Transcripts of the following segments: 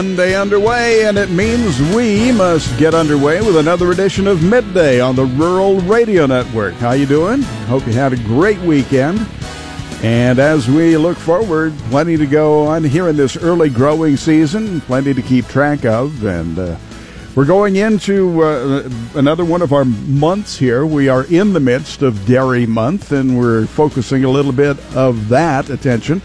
Monday underway, and it means we must get underway with another edition of Midday on the Rural Radio Network. How you doing? Hope you had a great weekend. And as we look forward, plenty to go on here in this early growing season, plenty to keep track of, and uh, we're going into uh, another one of our months here. We are in the midst of Dairy Month, and we're focusing a little bit of that attention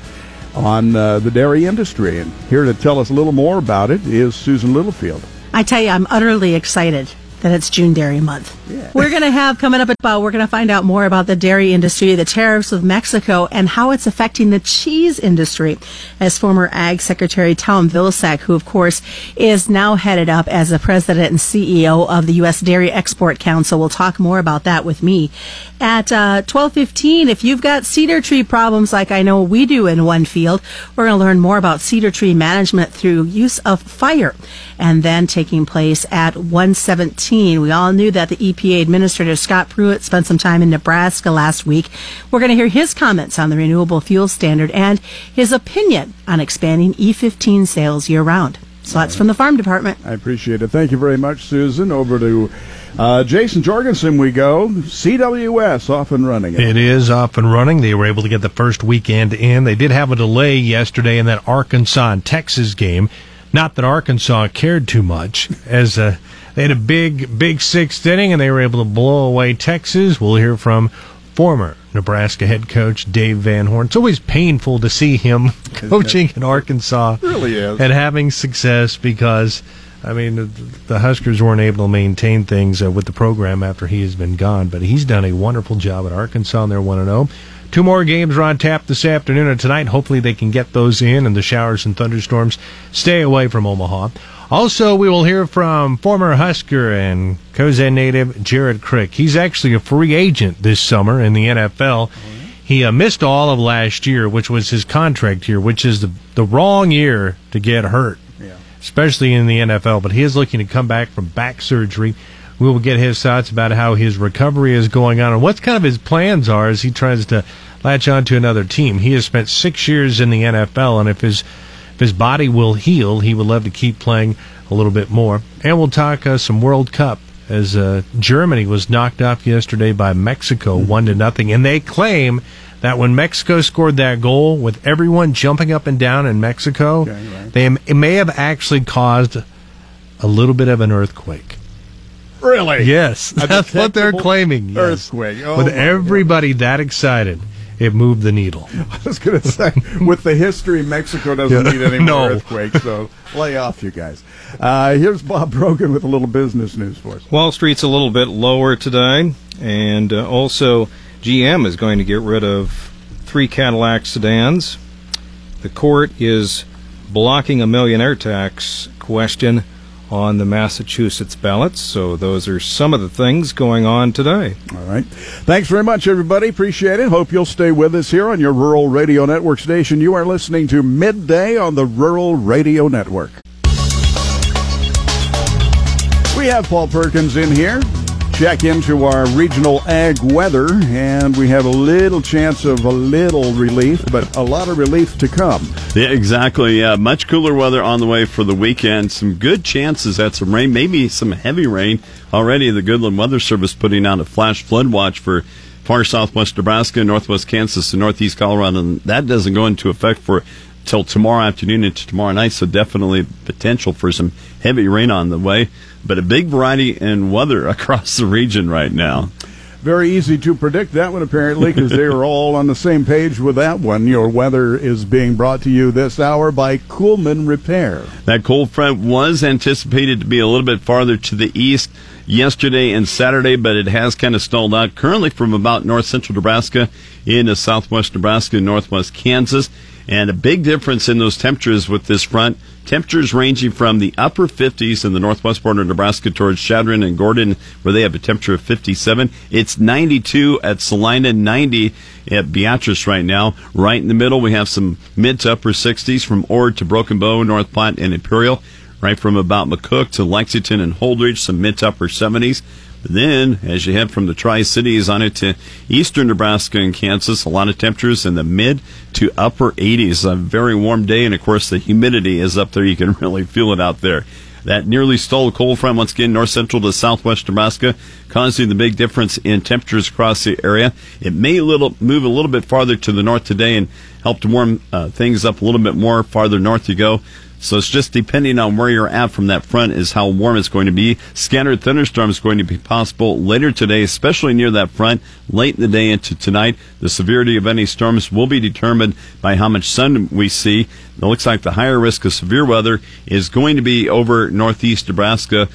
on uh, the dairy industry. And here to tell us a little more about it is Susan Littlefield. I tell you, I'm utterly excited that it's June Dairy Month. Yeah. We're going to have coming up about, we're going to find out more about the dairy industry, the tariffs with Mexico, and how it's affecting the cheese industry. As former Ag Secretary Tom Vilsack, who of course is now headed up as the president and CEO of the U.S. Dairy Export Council, will talk more about that with me at uh, 12:15. If you've got cedar tree problems like I know we do in one field, we're going to learn more about cedar tree management through use of fire. And then taking place at 117. We all knew that the EPA Administrator Scott Pruitt spent some time in Nebraska last week. We're going to hear his comments on the renewable fuel standard and his opinion on expanding E15 sales year round. So that's from the Farm Department. I appreciate it. Thank you very much, Susan. Over to uh, Jason Jorgensen, we go. CWS off and running. It is off and running. They were able to get the first weekend in. They did have a delay yesterday in that Arkansas and Texas game. Not that Arkansas cared too much, as uh, they had a big, big sixth inning and they were able to blow away Texas. We'll hear from former Nebraska head coach Dave Van Horn. It's always painful to see him coaching in Arkansas really is. and having success because, I mean, the Huskers weren't able to maintain things uh, with the program after he has been gone, but he's done a wonderful job at Arkansas and they're 1 0. Two more games are on tap this afternoon and tonight. Hopefully they can get those in and the showers and thunderstorms stay away from Omaha. Also, we will hear from former Husker and Cozad native Jared Crick. He's actually a free agent this summer in the NFL. He uh, missed all of last year, which was his contract year, which is the, the wrong year to get hurt, yeah. especially in the NFL. But he is looking to come back from back surgery. We will get his thoughts about how his recovery is going on and what kind of his plans are as he tries to latch on to another team. He has spent six years in the NFL, and if his if his body will heal, he would love to keep playing a little bit more. And we'll talk uh, some World Cup as uh, Germany was knocked off yesterday by Mexico one to nothing, and they claim that when Mexico scored that goal with everyone jumping up and down in Mexico, right. they it may have actually caused a little bit of an earthquake. Really? Yes, that's what they're claiming. Yes. Earthquake. Oh with everybody God. that excited it moved the needle. I was going to say, with the history, Mexico doesn't yeah. need any more no. earthquakes, so lay off, you guys. Uh, here's Bob Brogan with a little business news for us. Wall Street's a little bit lower today, and uh, also GM is going to get rid of three Cadillac sedans. The court is blocking a millionaire tax question on the Massachusetts ballots. So those are some of the things going on today. All right. Thanks very much, everybody. Appreciate it. Hope you'll stay with us here on your Rural Radio Network station. You are listening to Midday on the Rural Radio Network. We have Paul Perkins in here check into our regional ag weather, and we have a little chance of a little relief, but a lot of relief to come. Yeah, exactly. Yeah, much cooler weather on the way for the weekend. Some good chances at some rain, maybe some heavy rain. Already, the Goodland Weather Service putting out a flash flood watch for far southwest Nebraska, northwest Kansas, and northeast Colorado, and that doesn't go into effect for till tomorrow afternoon into tomorrow night. So definitely potential for some heavy rain on the way, but a big variety in weather across the region right now. Very easy to predict that one apparently because they are all on the same page with that one. Your weather is being brought to you this hour by Coolman Repair. That cold front was anticipated to be a little bit farther to the east yesterday and Saturday, but it has kind of stalled out currently from about north central Nebraska into southwest Nebraska and northwest Kansas. And a big difference in those temperatures with this front. Temperatures ranging from the upper 50s in the northwest border of Nebraska towards Chadron and Gordon, where they have a temperature of 57. It's 92 at Salina, 90 at Beatrice right now. Right in the middle, we have some mid to upper 60s from Ord to Broken Bow, North Platte, and Imperial. Right from about McCook to Lexington and Holdrege, some mid to upper 70s. Then, as you head from the Tri Cities on into eastern Nebraska and Kansas, a lot of temperatures in the mid to upper 80s. A very warm day, and of course, the humidity is up there. You can really feel it out there. That nearly stalled cold front, once again, north central to southwest Nebraska, causing the big difference in temperatures across the area. It may little, move a little bit farther to the north today and help to warm uh, things up a little bit more farther north you go. So it's just depending on where you're at from that front is how warm it's going to be. Scattered thunderstorms going to be possible later today, especially near that front, late in the day into tonight. The severity of any storms will be determined by how much sun we see. It looks like the higher risk of severe weather is going to be over northeast Nebraska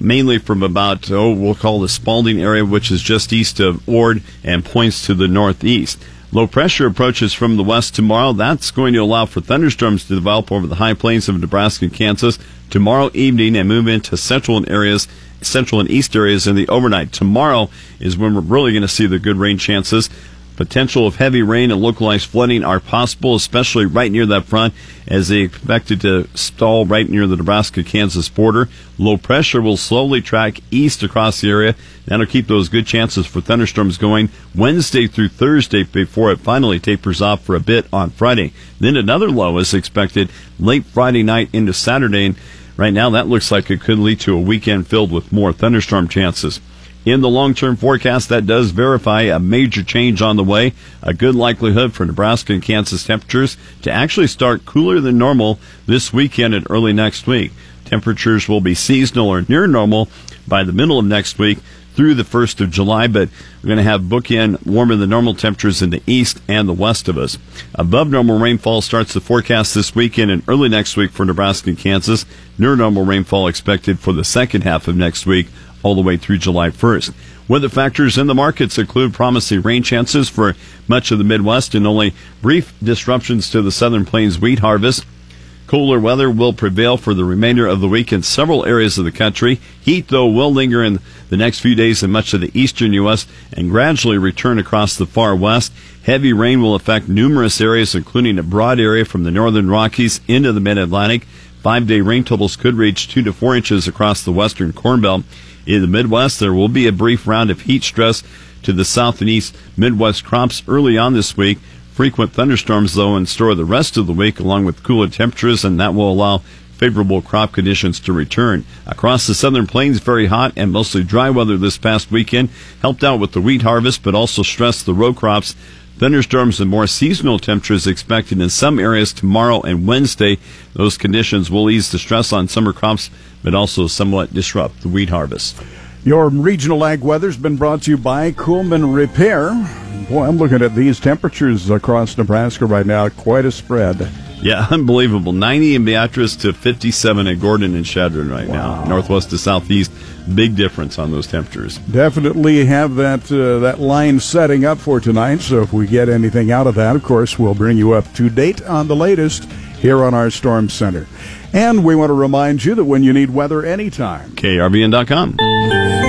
mainly from about, oh, we'll call the Spalding area, which is just east of Ord and points to the northeast. Low pressure approaches from the west tomorrow. That's going to allow for thunderstorms to develop over the high plains of Nebraska and Kansas tomorrow evening and move into central areas, central and east areas in the overnight. Tomorrow is when we're really going to see the good rain chances. Potential of heavy rain and localized flooding are possible, especially right near that front, as they expected to stall right near the Nebraska Kansas border. Low pressure will slowly track east across the area. That'll keep those good chances for thunderstorms going Wednesday through Thursday before it finally tapers off for a bit on Friday. Then another low is expected late Friday night into Saturday. And right now, that looks like it could lead to a weekend filled with more thunderstorm chances. In the long term forecast, that does verify a major change on the way. A good likelihood for Nebraska and Kansas temperatures to actually start cooler than normal this weekend and early next week. Temperatures will be seasonal or near normal by the middle of next week through the 1st of July, but we're going to have bookend warmer than normal temperatures in the east and the west of us. Above normal rainfall starts the forecast this weekend and early next week for Nebraska and Kansas. Near normal rainfall expected for the second half of next week all the way through July 1st. Weather factors in the markets include promising rain chances for much of the Midwest and only brief disruptions to the southern plains wheat harvest. Cooler weather will prevail for the remainder of the week in several areas of the country. Heat, though, will linger in the next few days in much of the eastern U.S. and gradually return across the far west. Heavy rain will affect numerous areas, including a broad area from the northern Rockies into the mid Atlantic. Five day rain totals could reach two to four inches across the western Corn Belt. In the Midwest, there will be a brief round of heat stress to the south and east Midwest crops early on this week. Frequent thunderstorms, though, in store the rest of the week, along with cooler temperatures, and that will allow favorable crop conditions to return. Across the southern plains, very hot and mostly dry weather this past weekend helped out with the wheat harvest, but also stressed the row crops. Thunderstorms and more seasonal temperatures expected in some areas tomorrow and Wednesday. Those conditions will ease the stress on summer crops, but also somewhat disrupt the wheat harvest. Your regional ag weather's been brought to you by Coolman Repair. Boy, I'm looking at these temperatures across Nebraska right now. Quite a spread. Yeah, unbelievable. 90 in Beatrice to 57 at Gordon and Chadron right wow. now. Northwest to southeast. Big difference on those temperatures. Definitely have that uh, that line setting up for tonight. So if we get anything out of that, of course, we'll bring you up to date on the latest here on our Storm Center. And we want to remind you that when you need weather anytime, KRVN.com.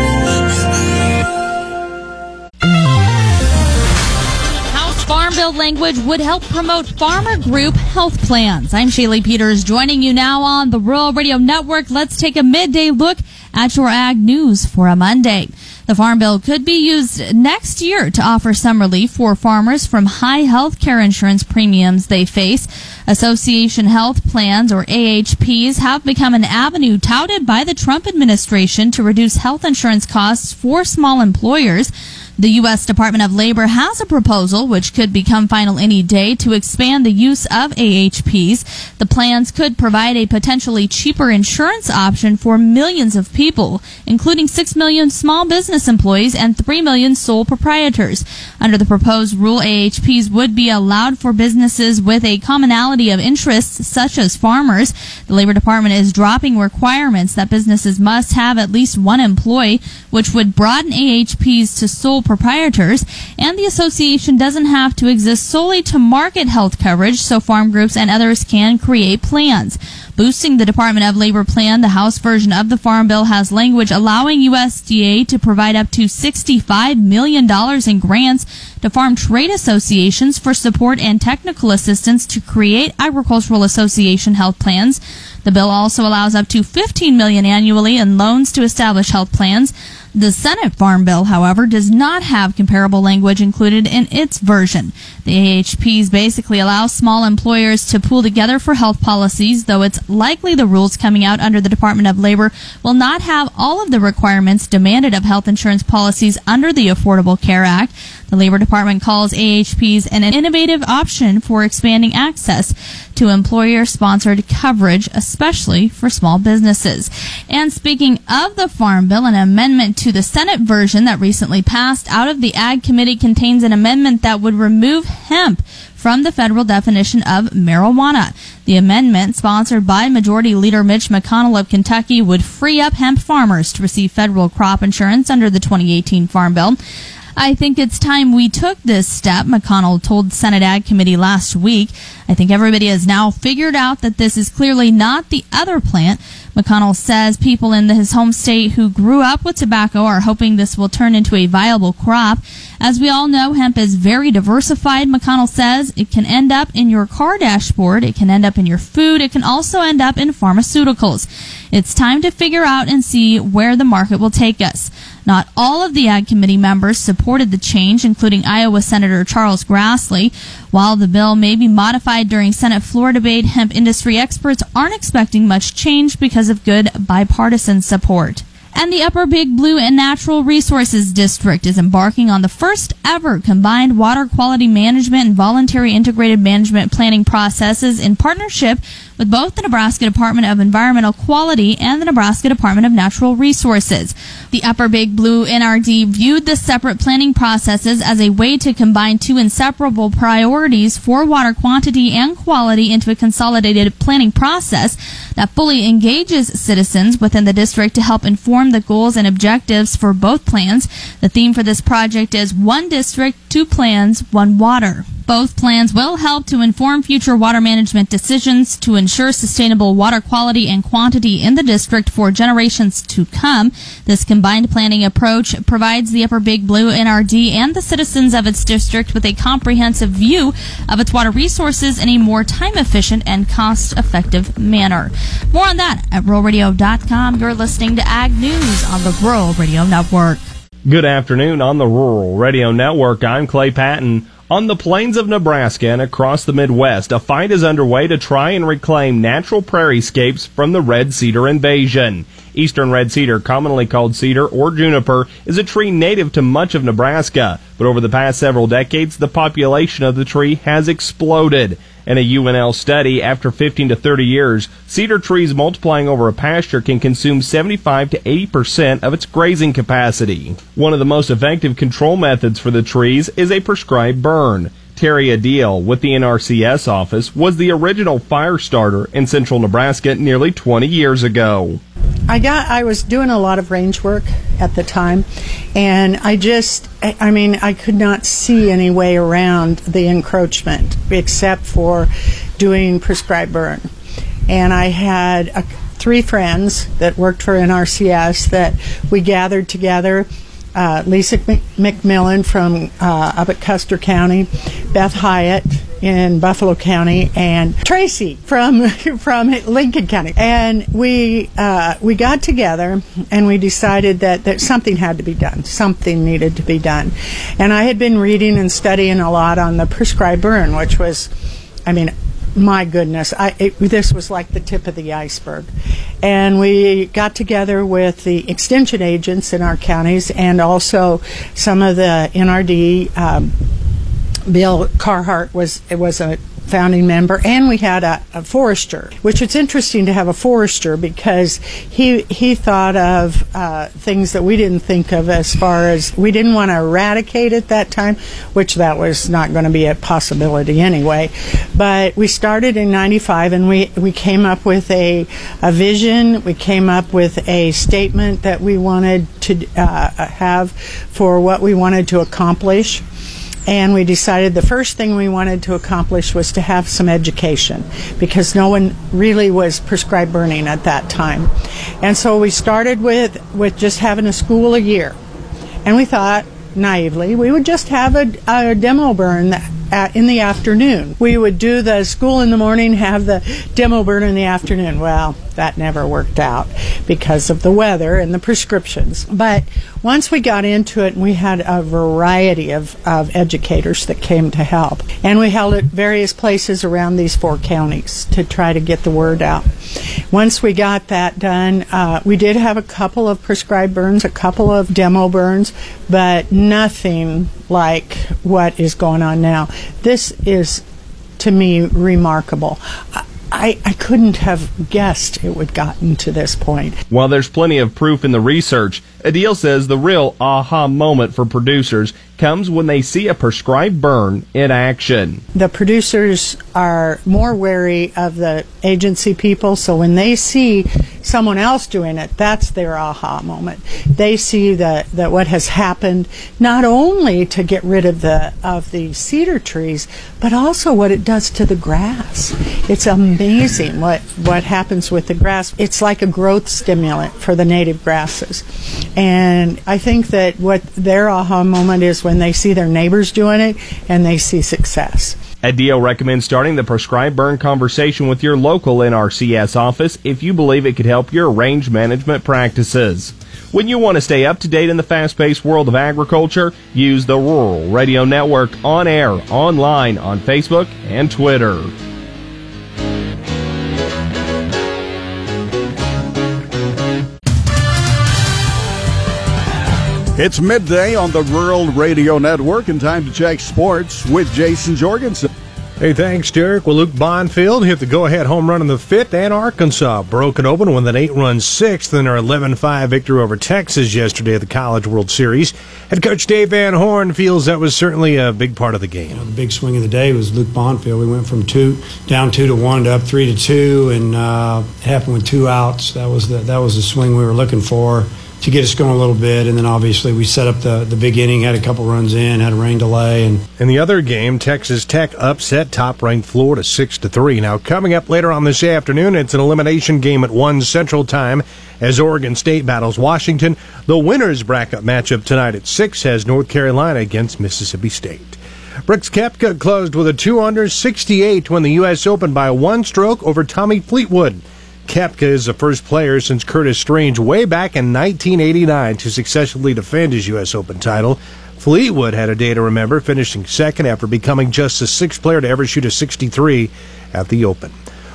language would help promote farmer group health plans. I'm Shaylee Peters joining you now on the Rural Radio Network. Let's take a midday look at your ag news for a Monday. The Farm Bill could be used next year to offer some relief for farmers from high health care insurance premiums they face. Association health plans, or AHPs, have become an avenue touted by the Trump administration to reduce health insurance costs for small employers. The U.S. Department of Labor has a proposal, which could become final any day, to expand the use of AHPs. The plans could provide a potentially cheaper insurance option for millions of people, including 6 million small business employees and 3 million sole proprietors. Under the proposed rule, AHPs would be allowed for businesses with a commonality of interests, such as farmers. The Labor Department is dropping requirements that businesses must have at least one employee, which would broaden AHPs to sole proprietors, and the association doesn't have to exist solely to market health coverage, so farm groups and others can create plans. Boosting the Department of Labor plan, the House version of the Farm Bill has language allowing USDA to provide up to $65 million in grants to farm trade associations for support and technical assistance to create agricultural association health plans. The bill also allows up to 15 million annually in loans to establish health plans. The Senate Farm Bill, however, does not have comparable language included in its version. The AHPs basically allow small employers to pool together for health policies, though it's likely the rules coming out under the Department of Labor will not have all of the requirements demanded of health insurance policies under the Affordable Care Act. The Labor Department calls AHPs an innovative option for expanding access to employer sponsored coverage, especially for small businesses. And speaking of the Farm Bill, an amendment to the Senate version that recently passed out of the Ag Committee contains an amendment that would remove hemp from the federal definition of marijuana. The amendment, sponsored by Majority Leader Mitch McConnell of Kentucky, would free up hemp farmers to receive federal crop insurance under the 2018 Farm Bill. I think it's time we took this step, McConnell told Senate Ag Committee last week. I think everybody has now figured out that this is clearly not the other plant. McConnell says people in his home state who grew up with tobacco are hoping this will turn into a viable crop. As we all know, hemp is very diversified. McConnell says it can end up in your car dashboard, it can end up in your food, it can also end up in pharmaceuticals. It's time to figure out and see where the market will take us. Not all of the Ag Committee members supported the change, including Iowa Senator Charles Grassley. While the bill may be modified during Senate floor debate, hemp industry experts aren't expecting much change because of good bipartisan support. And the Upper Big Blue and Natural Resources District is embarking on the first ever combined water quality management and voluntary integrated management planning processes in partnership with both the Nebraska Department of Environmental Quality and the Nebraska Department of Natural Resources. The Upper Big Blue NRD viewed the separate planning processes as a way to combine two inseparable priorities for water quantity and quality into a consolidated planning process that fully engages citizens within the district to help inform the goals and objectives for both plans. The theme for this project is One District, Two Plans, One Water. Both plans will help to inform future water management decisions to ensure sustainable water quality and quantity in the district for generations to come. This combined planning approach provides the Upper Big Blue NRD and the citizens of its district with a comprehensive view of its water resources in a more time efficient and cost effective manner. More on that at ruralradio.com. You're listening to Ag News on the Rural Radio Network. Good afternoon on the Rural Radio Network. I'm Clay Patton. On the plains of Nebraska and across the Midwest, a fight is underway to try and reclaim natural prairie prairiescapes from the red cedar invasion. Eastern red cedar, commonly called cedar or juniper, is a tree native to much of Nebraska, but over the past several decades, the population of the tree has exploded. In a UNL study, after 15 to 30 years, cedar trees multiplying over a pasture can consume 75 to 80 percent of its grazing capacity. One of the most effective control methods for the trees is a prescribed burn. Terry Adil with the NRCS office was the original fire starter in central Nebraska nearly 20 years ago. I got I was doing a lot of range work at the time and I just I mean I could not see any way around the encroachment except for doing prescribed burn. And I had a, three friends that worked for NRCS that we gathered together uh, Lisa McMillan from uh, up at Custer County, Beth Hyatt in Buffalo County, and Tracy from from Lincoln County. And we uh, we got together and we decided that, that something had to be done. Something needed to be done. And I had been reading and studying a lot on the prescribed burn, which was, I mean, my goodness, I, it, this was like the tip of the iceberg. And we got together with the extension agents in our counties and also some of the NRD. Um, Bill Carhart was it was a founding member, and we had a, a, forester, which it's interesting to have a forester because he he thought of uh, things that we didn't think of as far as we didn't want to eradicate at that time, which that was not going to be a possibility anyway. But we started in '95, and we we came up with a a vision. We came up with a statement that we wanted to uh, have for what we wanted to accomplish and we decided the first thing we wanted to accomplish was to have some education because no one really was prescribed burning at that time. And so we started with, with just having a school a year. And we thought, naively, we would just have a, a demo burn at, uh, in the afternoon. We would do the school in the morning, have the demo burn in the afternoon. Well, that never worked out because of the weather and the prescriptions. But once we got into it, we had a variety of, of educators that came to help. And we held at various places around these four counties to try to get the word out. Once we got that done, uh, we did have a couple of prescribed burns, a couple of demo burns, but nothing like what is going on now. This is, to me, remarkable. I, I couldn't have guessed it would gotten to this point. While there's plenty of proof in the research, Adil says the real aha moment for producers comes when they see a prescribed burn in action. The producers are more wary of the agency people, so when they see someone else doing it, that's their aha moment. They see that, that what has happened not only to get rid of the of the cedar trees, but also what it does to the grass. It's amazing what what happens with the grass. It's like a growth stimulant for the native grasses. And I think that what their aha moment is when they see their neighbors doing it and they see success. Adil recommends starting the prescribed burn conversation with your local NRCS office if you believe it could help your range management practices. When you want to stay up to date in the fast paced world of agriculture, use the Rural Radio Network on air, online, on Facebook, and Twitter. It's midday on the Rural Radio Network, and time to check sports with Jason Jorgensen. Hey, thanks, Derek. Well, Luke Bonfield hit the go-ahead home run in the fifth, and Arkansas broken open with an eight-run sixth in their 11-5 victory over Texas yesterday at the College World Series. Head coach Dave Van Horn feels that was certainly a big part of the game. You know, the big swing of the day was Luke Bonfield. We went from two down two to one to up three to two, and uh, it happened with two outs. That was the that was the swing we were looking for to get us going a little bit. And then obviously we set up the, the big inning, had a couple runs in, had a rain delay. And in the other game, Texas Tech upset top-ranked Florida six to three. Now coming up later on this afternoon, it's an elimination game at one Central Time as Oregon State battles Washington. The winners bracket matchup tonight at six has North Carolina against Mississippi State. Brooks Koepka closed with a 2 under 68 when the U.S. Open by one stroke over Tommy Fleetwood. Koepka is the first player since Curtis Strange way back in 1989 to successfully defend his U.S. Open title. Fleetwood had a day to remember, finishing second after becoming just the sixth player to ever shoot a 63 at the Open.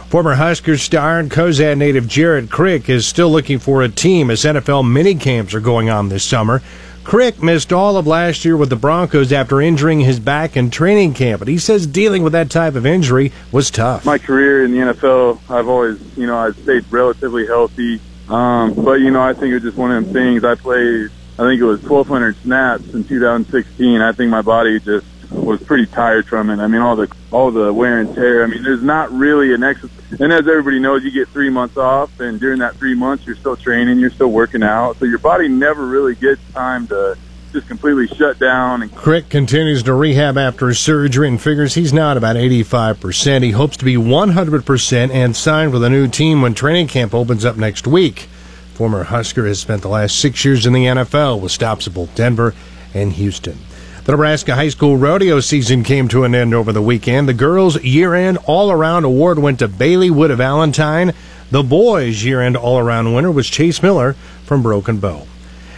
Former Huskers star and Cozad native Jared Crick is still looking for a team as NFL minicamps are going on this summer. Crick missed all of last year with the Broncos after injuring his back in training camp, but he says dealing with that type of injury was tough. My career in the NFL, I've always, you know, I've stayed relatively healthy. Um, but, you know, I think it was just one of them things. I played, I think it was 1,200 snaps in 2016. I think my body just was pretty tired from it. I mean, all the all the wear and tear. I mean, there's not really an extra. And as everybody knows, you get three months off, and during that three months, you're still training, you're still working out, so your body never really gets time to just completely shut down. And Crick continues to rehab after his surgery and figures he's now at about 85%. He hopes to be 100% and signed with a new team when training camp opens up next week. Former Husker has spent the last six years in the NFL with stops at both Denver and Houston. The Nebraska High School Rodeo season came to an end over the weekend. The girls' year end all around award went to Bailey Wood of Valentine. The boys' year end all around winner was Chase Miller from Broken Bow.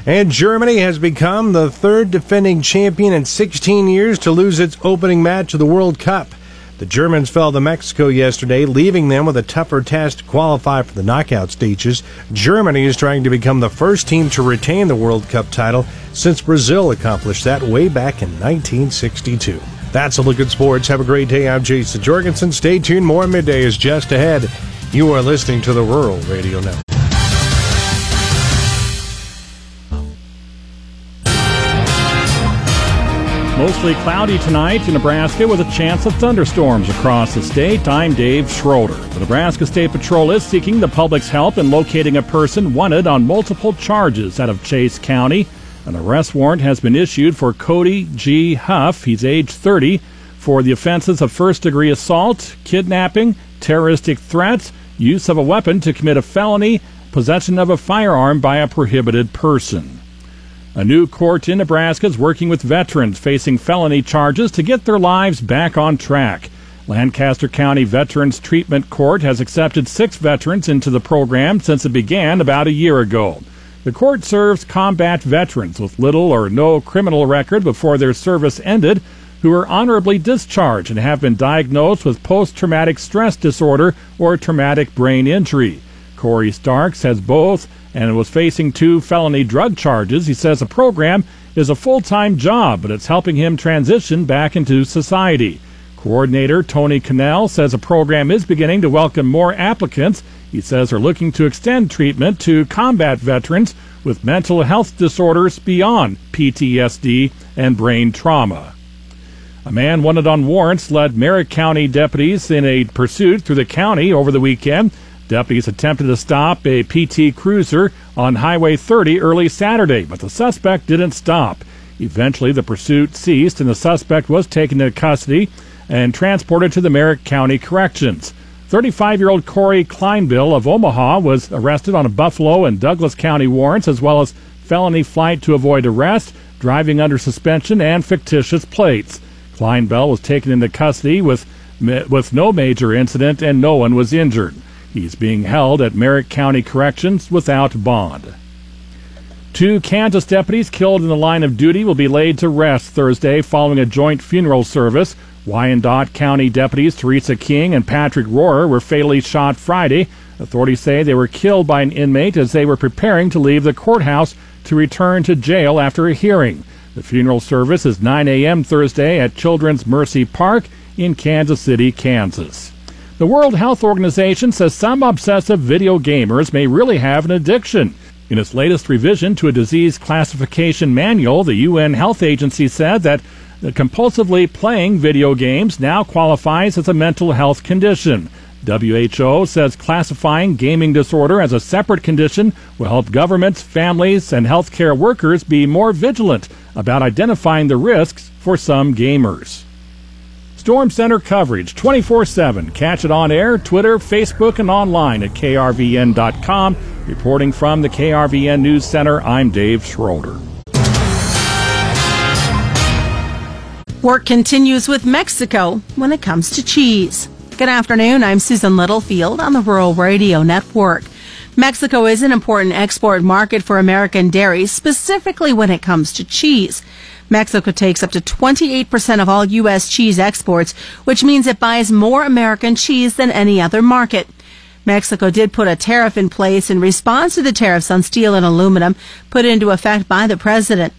And Germany has become the third defending champion in 16 years to lose its opening match of the World Cup. The Germans fell to Mexico yesterday, leaving them with a tougher task to qualify for the knockout stages. Germany is trying to become the first team to retain the World Cup title since Brazil accomplished that way back in 1962. That's a look at sports. Have a great day. I'm Jason Jorgensen. Stay tuned. More midday is just ahead. You are listening to the Rural Radio Network. Mostly cloudy tonight in Nebraska with a chance of thunderstorms across the state. I'm Dave Schroeder. The Nebraska State Patrol is seeking the public's help in locating a person wanted on multiple charges out of Chase County. An arrest warrant has been issued for Cody G. Huff. He's age 30 for the offenses of first degree assault, kidnapping, terroristic threats, use of a weapon to commit a felony, possession of a firearm by a prohibited person. A new court in Nebraska is working with veterans facing felony charges to get their lives back on track. Lancaster County Veterans Treatment Court has accepted six veterans into the program since it began about a year ago. The court serves combat veterans with little or no criminal record before their service ended who are honorably discharged and have been diagnosed with post traumatic stress disorder or traumatic brain injury. Corey Starks has both and was facing two felony drug charges. He says the program is a full time job, but it's helping him transition back into society. Coordinator Tony Cannell says the program is beginning to welcome more applicants. He says they're looking to extend treatment to combat veterans with mental health disorders beyond PTSD and brain trauma. A man wanted on warrants led Merrick County deputies in a pursuit through the county over the weekend. Deputies attempted to stop a PT Cruiser on Highway 30 early Saturday, but the suspect didn't stop. Eventually, the pursuit ceased and the suspect was taken into custody and transported to the Merrick County Corrections. 35 year old Corey Kleinbill of Omaha was arrested on a Buffalo and Douglas County warrants as well as felony flight to avoid arrest, driving under suspension, and fictitious plates. Kleinbell was taken into custody with, with no major incident and no one was injured. He's being held at Merrick County Corrections without bond. Two Kansas deputies killed in the line of duty will be laid to rest Thursday following a joint funeral service. Wyandotte County deputies Theresa King and Patrick Rohrer were fatally shot Friday. Authorities say they were killed by an inmate as they were preparing to leave the courthouse to return to jail after a hearing. The funeral service is 9 a.m. Thursday at Children's Mercy Park in Kansas City, Kansas. The World Health Organization says some obsessive video gamers may really have an addiction. In its latest revision to a disease classification manual, the UN Health Agency said that compulsively playing video games now qualifies as a mental health condition. WHO says classifying gaming disorder as a separate condition will help governments, families, and healthcare workers be more vigilant about identifying the risks for some gamers. Storm Center coverage 24 7. Catch it on air, Twitter, Facebook, and online at krvn.com. Reporting from the KRVN News Center, I'm Dave Schroeder. Work continues with Mexico when it comes to cheese. Good afternoon. I'm Susan Littlefield on the Rural Radio Network. Mexico is an important export market for American dairy, specifically when it comes to cheese. Mexico takes up to 28% of all U.S. cheese exports, which means it buys more American cheese than any other market. Mexico did put a tariff in place in response to the tariffs on steel and aluminum put into effect by the president.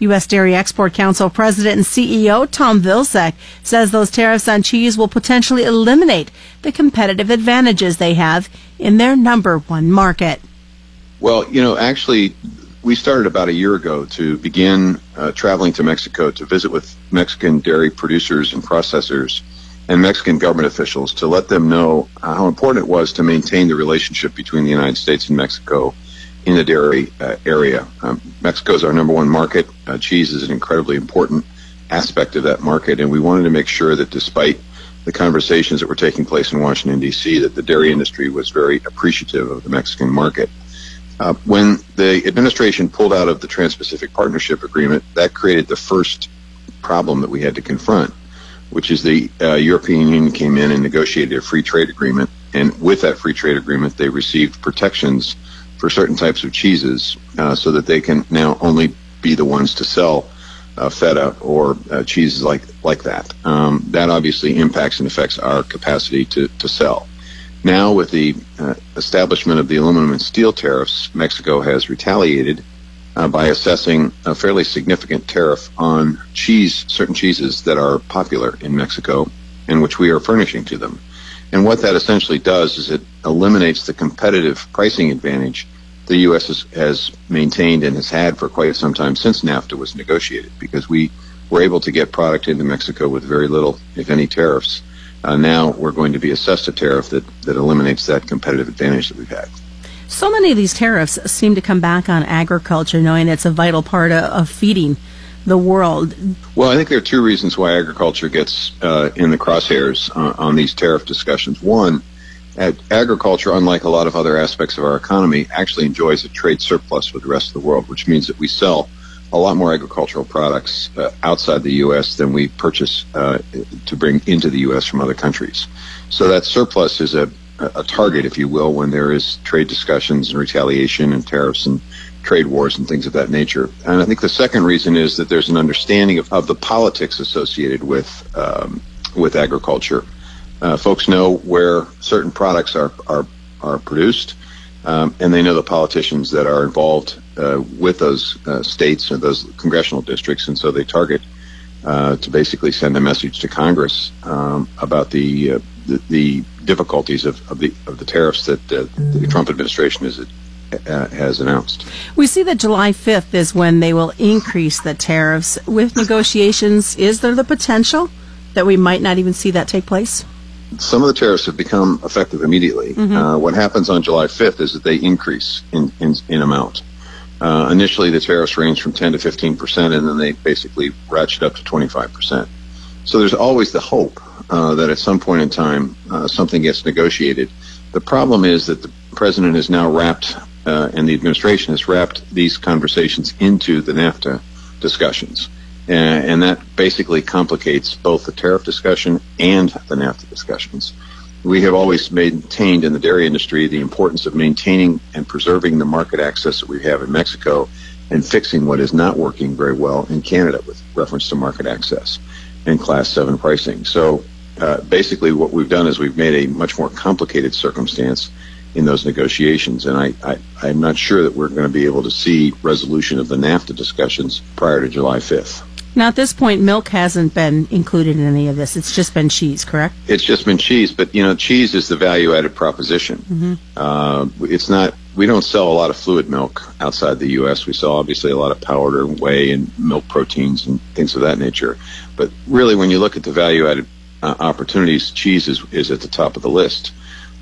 U.S. Dairy Export Council President and CEO Tom Vilsack says those tariffs on cheese will potentially eliminate the competitive advantages they have in their number one market. Well, you know, actually, we started about a year ago to begin uh, traveling to Mexico to visit with Mexican dairy producers and processors and Mexican government officials to let them know how important it was to maintain the relationship between the United States and Mexico in the dairy uh, area. Um, Mexico is our number one market. Uh, cheese is an incredibly important aspect of that market, and we wanted to make sure that despite the conversations that were taking place in Washington, D.C., that the dairy industry was very appreciative of the Mexican market. Uh, when the administration pulled out of the Trans Pacific Partnership Agreement, that created the first problem that we had to confront, which is the uh, European Union came in and negotiated a free trade agreement. And with that free trade agreement, they received protections for certain types of cheeses uh, so that they can now only be the ones to sell uh, feta or uh, cheeses like like that. Um, that obviously impacts and affects our capacity to, to sell. Now, with the uh, establishment of the aluminum and steel tariffs, Mexico has retaliated uh, by assessing a fairly significant tariff on cheese, certain cheeses that are popular in Mexico and which we are furnishing to them. And what that essentially does is it eliminates the competitive pricing advantage the U.S. Has, has, maintained and has had for quite some time since NAFTA was negotiated because we were able to get product into Mexico with very little, if any, tariffs. Uh, now we're going to be assessed a tariff that, that eliminates that competitive advantage that we've had. So many of these tariffs seem to come back on agriculture, knowing it's a vital part of, of feeding the world? Well, I think there are two reasons why agriculture gets uh, in the crosshairs on these tariff discussions. One, agriculture, unlike a lot of other aspects of our economy, actually enjoys a trade surplus with the rest of the world, which means that we sell a lot more agricultural products uh, outside the U.S. than we purchase uh, to bring into the U.S. from other countries. So that surplus is a, a target, if you will, when there is trade discussions and retaliation and tariffs and trade wars and things of that nature. And I think the second reason is that there's an understanding of, of the politics associated with um, with agriculture. Uh, folks know where certain products are are, are produced, um, and they know the politicians that are involved uh, with those uh, states or those congressional districts, and so they target uh, to basically send a message to Congress um, about the, uh, the, the difficulties of, of the of the tariffs that uh, the Trump administration is uh, has announced. We see that July 5th is when they will increase the tariffs. With negotiations, is there the potential that we might not even see that take place? Some of the tariffs have become effective immediately. Mm-hmm. Uh, what happens on July 5th is that they increase in, in, in amount. Uh, initially, the tariffs range from 10 to 15 percent, and then they basically ratchet up to 25 percent. So there's always the hope uh, that at some point in time uh, something gets negotiated. The problem is that the president has now wrapped uh, and the administration has wrapped these conversations into the NAFTA discussions. And, and that basically complicates both the tariff discussion and the NAFTA discussions. We have always maintained in the dairy industry the importance of maintaining and preserving the market access that we have in Mexico and fixing what is not working very well in Canada with reference to market access and class 7 pricing. So uh, basically what we've done is we've made a much more complicated circumstance in those negotiations. And I, I, I'm not sure that we're going to be able to see resolution of the NAFTA discussions prior to July 5th. Now, at this point, milk hasn't been included in any of this. It's just been cheese, correct? It's just been cheese, but you know, cheese is the value-added proposition. Mm-hmm. Uh, it's not. We don't sell a lot of fluid milk outside the U.S. We sell obviously a lot of powder, whey, and milk proteins and things of that nature. But really, when you look at the value-added uh, opportunities, cheese is, is at the top of the list.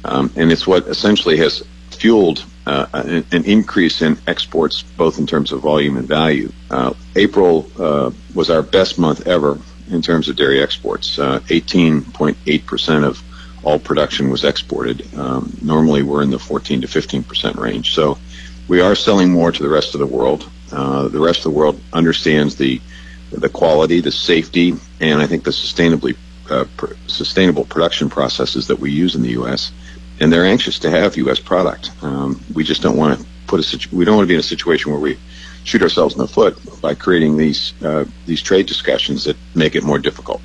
Um, and it's what essentially has fueled uh, an, an, increase in exports, both in terms of volume and value. Uh, April uh, was our best month ever in terms of dairy exports. 18.8% uh, of all production was exported. Um, normally, we're in the 14 to 15% range. So we are selling more to the rest of the world. Uh, the rest of the world understands the the quality, the safety, and I think the sustainably uh, pr- sustainable production processes that we use in the U.S and they're anxious to have U.S. product. Um, we just don't want to put a situ- we don't want to be in a situation where we shoot ourselves in the foot by creating these uh, these trade discussions that make it more difficult.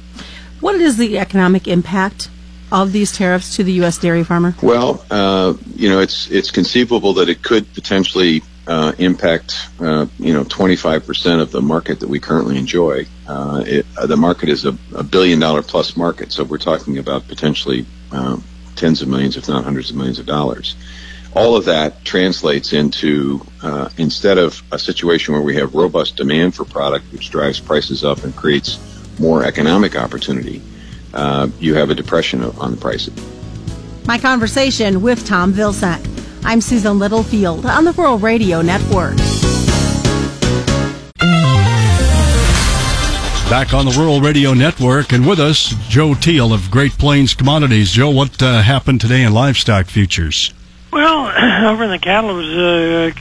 What is the economic impact of these tariffs to the U.S. dairy farmer? Well, uh, you know, it's it's conceivable that it could potentially uh, impact, uh, you know, 25% of the market that we currently enjoy. Uh, it, uh, the market is a, a, billion dollar plus market, so we're talking about potentially um, tens of millions, if not hundreds of millions of dollars. All of that translates into uh, instead of a situation where we have robust demand for product, which drives prices up and creates more economic opportunity, uh, you have a depression on the prices. My conversation with Tom Vilsack. I'm Susan Littlefield on the Rural Radio Network. Back on the Rural Radio Network, and with us, Joe Teal of Great Plains Commodities. Joe, what uh, happened today in livestock futures? Well, over in the cattle, it was uh,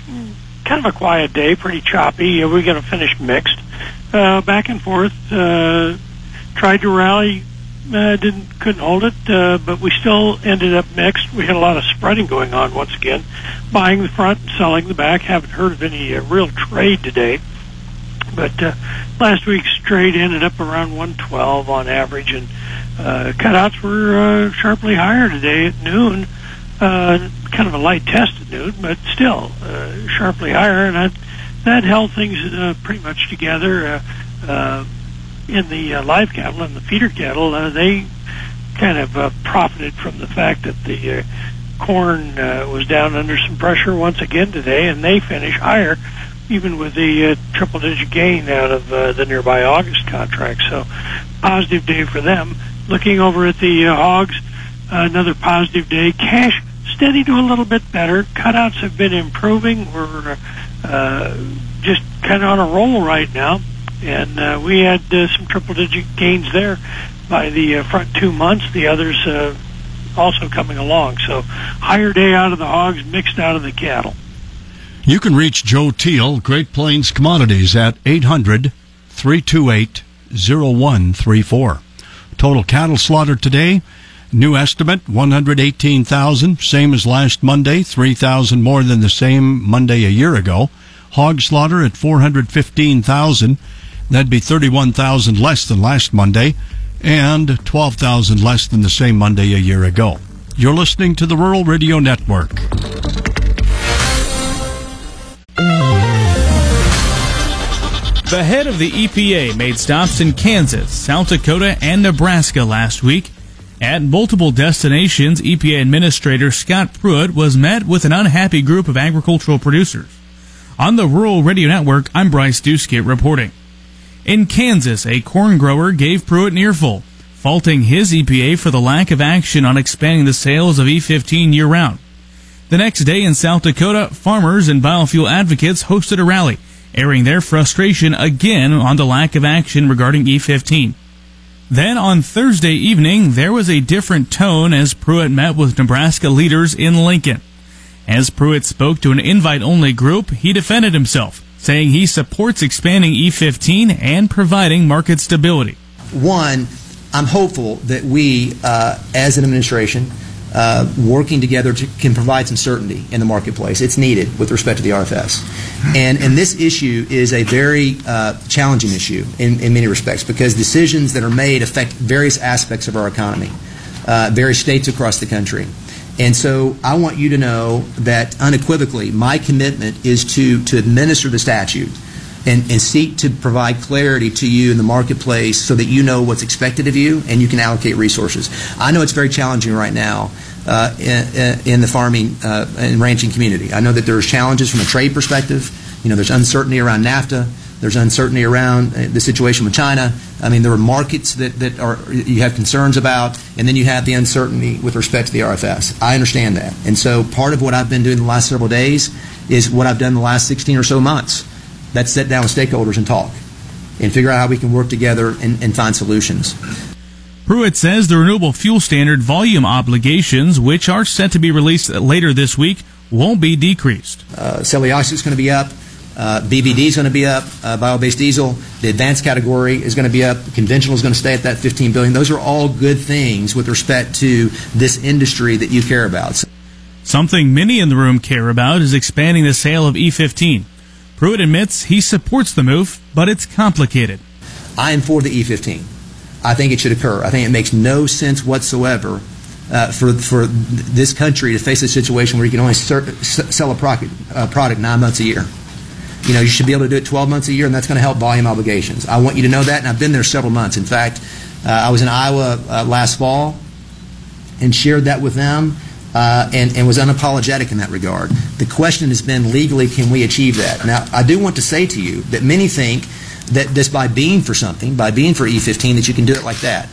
kind of a quiet day, pretty choppy. Uh, we're going to finish mixed, uh, back and forth. Uh, tried to rally, uh, didn't couldn't hold it, but we still ended up mixed. We had a lot of spreading going on once again, buying the front, selling the back. Haven't heard of any real trade today. But uh, last week's trade ended up around 112 on average, and uh, cutouts were uh, sharply higher today at noon. Uh, kind of a light test at noon, but still uh, sharply higher, and that, that held things uh, pretty much together. Uh, uh, in the uh, live cattle and the feeder cattle, uh, they kind of uh, profited from the fact that the uh, corn uh, was down under some pressure once again today, and they finish higher even with the uh, triple digit gain out of uh, the nearby August contract. So positive day for them. Looking over at the uh, hogs, uh, another positive day. Cash steady to a little bit better. Cutouts have been improving. We're uh, just kind of on a roll right now. And uh, we had uh, some triple digit gains there by the uh, front two months. The others uh, also coming along. So higher day out of the hogs, mixed out of the cattle. You can reach Joe Teal, Great Plains Commodities, at 800 328 0134. Total cattle slaughter today, new estimate 118,000, same as last Monday, 3,000 more than the same Monday a year ago. Hog slaughter at 415,000, that'd be 31,000 less than last Monday, and 12,000 less than the same Monday a year ago. You're listening to the Rural Radio Network. The head of the EPA made stops in Kansas, South Dakota, and Nebraska last week. At multiple destinations, EPA Administrator Scott Pruitt was met with an unhappy group of agricultural producers. On the Rural Radio Network, I'm Bryce Duskett reporting. In Kansas, a corn grower gave Pruitt an earful, faulting his EPA for the lack of action on expanding the sales of E15 year round. The next day in South Dakota, farmers and biofuel advocates hosted a rally airing their frustration again on the lack of action regarding E15. Then on Thursday evening, there was a different tone as Pruitt met with Nebraska leaders in Lincoln. As Pruitt spoke to an invite only group, he defended himself, saying he supports expanding E15 and providing market stability. One, I'm hopeful that we, uh, as an administration, uh, working together to, can provide some certainty in the marketplace. It's needed with respect to the RFS. And, and this issue is a very uh, challenging issue in, in many respects because decisions that are made affect various aspects of our economy, uh, various states across the country. And so I want you to know that unequivocally, my commitment is to, to administer the statute and, and seek to provide clarity to you in the marketplace so that you know what's expected of you and you can allocate resources. I know it's very challenging right now uh, in, in, the farming uh, and ranching community. I know that there's challenges from a trade perspective. You know, there's uncertainty around NAFTA. There's uncertainty around uh, the situation with China. I mean, there are markets that, that are you have concerns about, and then you have the uncertainty with respect to the RFS. I understand that. And so part of what I've been doing the last several days is what I've done the last 16 or so months Let's sit down with stakeholders and talk and figure out how we can work together and, and find solutions. Pruitt says the renewable fuel standard volume obligations, which are set to be released later this week, won't be decreased. Uh, cellulosic is going to be up. Uh, BBD is going to be up. Uh, bio-based diesel, the advanced category is going to be up. Conventional is going to stay at that 15 billion. Those are all good things with respect to this industry that you care about. Something many in the room care about is expanding the sale of E15. Pruitt admits he supports the move, but it's complicated. I am for the E15. I think it should occur. I think it makes no sense whatsoever uh, for for this country to face a situation where you can only sell a product, product nine months a year. You know, you should be able to do it 12 months a year, and that's going to help volume obligations. I want you to know that, and I've been there several months. In fact, uh, I was in Iowa uh, last fall and shared that with them uh, and, and was unapologetic in that regard. The question has been legally, can we achieve that? Now, I do want to say to you that many think that just by being for something, by being for E15, that you can do it like that.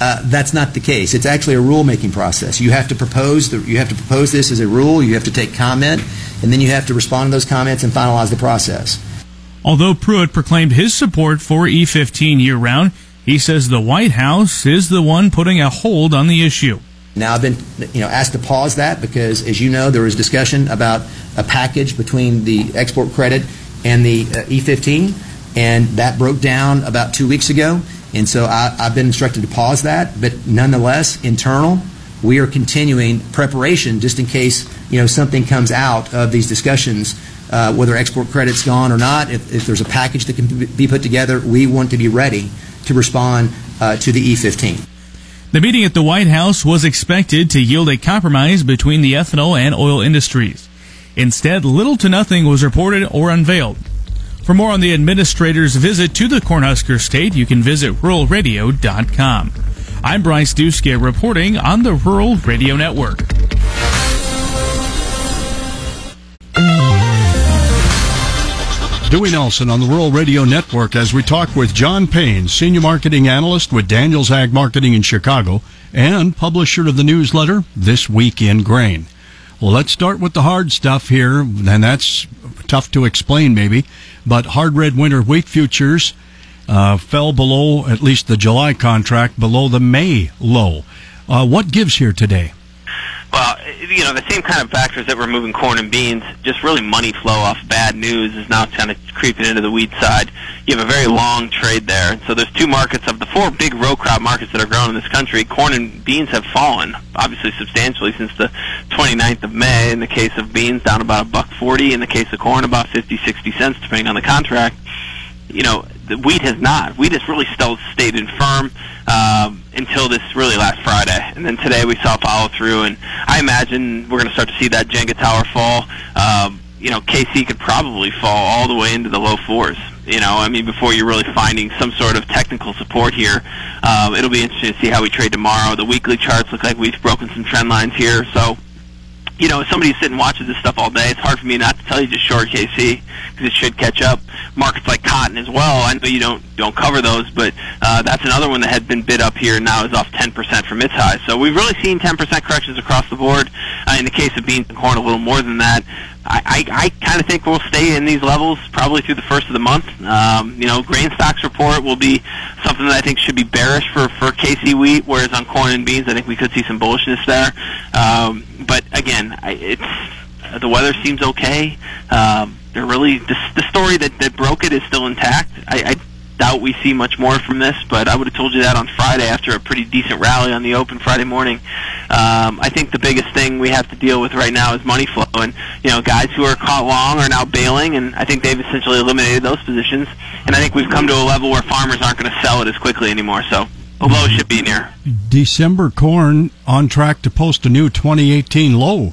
Uh, that's not the case. It's actually a rule-making process. You have to propose the, you have to propose this as a rule. You have to take comment, and then you have to respond to those comments and finalize the process. Although Pruitt proclaimed his support for E15 year-round, he says the White House is the one putting a hold on the issue. Now I've been you know asked to pause that because, as you know, there was discussion about a package between the export credit and the uh, E15, and that broke down about two weeks ago. And so I, have been instructed to pause that, but nonetheless, internal, we are continuing preparation just in case you know something comes out of these discussions, uh, whether export credit's gone or not. If, if, there's a package that can be put together, we want to be ready to respond uh, to the E15. The meeting at the White House was expected to yield a compromise between the ethanol and oil industries. Instead, little to nothing was reported or unveiled. For more on the administrator's visit to the Cornhusker State, you can visit ruralradio.com. I'm Bryce Duske reporting on the Rural Radio Network. Dewey Nelson on the Rural Radio Network as we talk with John Payne, Senior Marketing Analyst with Daniels Ag Marketing in Chicago and publisher of the newsletter This Week in Grain. Well, let's start with the hard stuff here, and that's tough to explain maybe, but hard red winter wheat futures uh, fell below at least the July contract, below the May low. Uh, what gives here today? Well, you know, the same kind of factors that were moving corn and beans, just really money flow off bad news is now kind of creeping into the wheat side. You have a very long trade there. So there's two markets of the four big row crop markets that are growing in this country. Corn and beans have fallen, obviously substantially since the 29th of May. In the case of beans, down about a buck 40. In the case of corn, about 50, 60 cents, depending on the contract. You know, the wheat has not. Wheat has really still stayed in firm um, until this really last Friday, and then today we saw follow through, and I imagine we're going to start to see that Jenga tower fall. Um, you know, KC could probably fall all the way into the low fours. You know, I mean, before you're really finding some sort of technical support here, um, it'll be interesting to see how we trade tomorrow. The weekly charts look like we've broken some trend lines here, so you know, somebody sitting and watches this stuff all day, it's hard for me not to tell you just short KC because it should catch up. Markets like cotton as well. I know you don't don't cover those, but uh, that's another one that had been bid up here and now is off 10% from its high. So we've really seen 10% corrections across the board. Uh, in the case of beans and corn, a little more than that. I, I, I kind of think we'll stay in these levels probably through the first of the month. Um, you know, grain stocks report will be something that I think should be bearish for, for KC wheat, whereas on corn and beans, I think we could see some bullishness there. Um, but again, I, it's the weather seems okay. Um, they're really the, the story that, that broke it is still intact. I, I doubt we see much more from this, but I would have told you that on Friday after a pretty decent rally on the open Friday morning. Um, I think the biggest thing we have to deal with right now is money flow, and you know, guys who are caught long are now bailing, and I think they've essentially eliminated those positions. And I think we've come to a level where farmers aren't going to sell it as quickly anymore. So a low should be near. December corn on track to post a new 2018 low.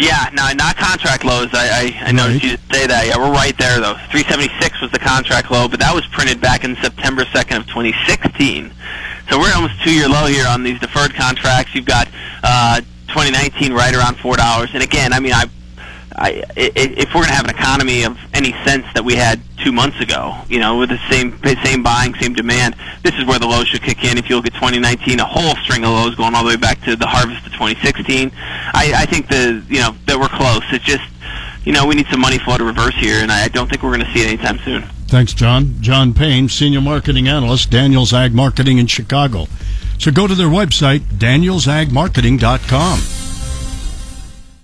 Yeah, no, not contract lows. I, I, I noticed you say that. Yeah, we're right there though. 376 was the contract low, but that was printed back in September 2nd of 2016. So we're almost two year low here on these deferred contracts. You've got uh, 2019 right around four dollars. And again, I mean, I, I, if we're going to have an economy of any sense that we had two months ago, you know, with the same same buying, same demand, this is where the lows should kick in. If you look at 2019, a whole string of lows going all the way back to the harvest of 2016. I, I think the you know that we're close. It's just you know we need some money flow to reverse here, and I don't think we're going to see it anytime soon. Thanks, John. John Payne, Senior Marketing Analyst, Daniels Ag Marketing in Chicago. So go to their website, danielsagmarketing.com.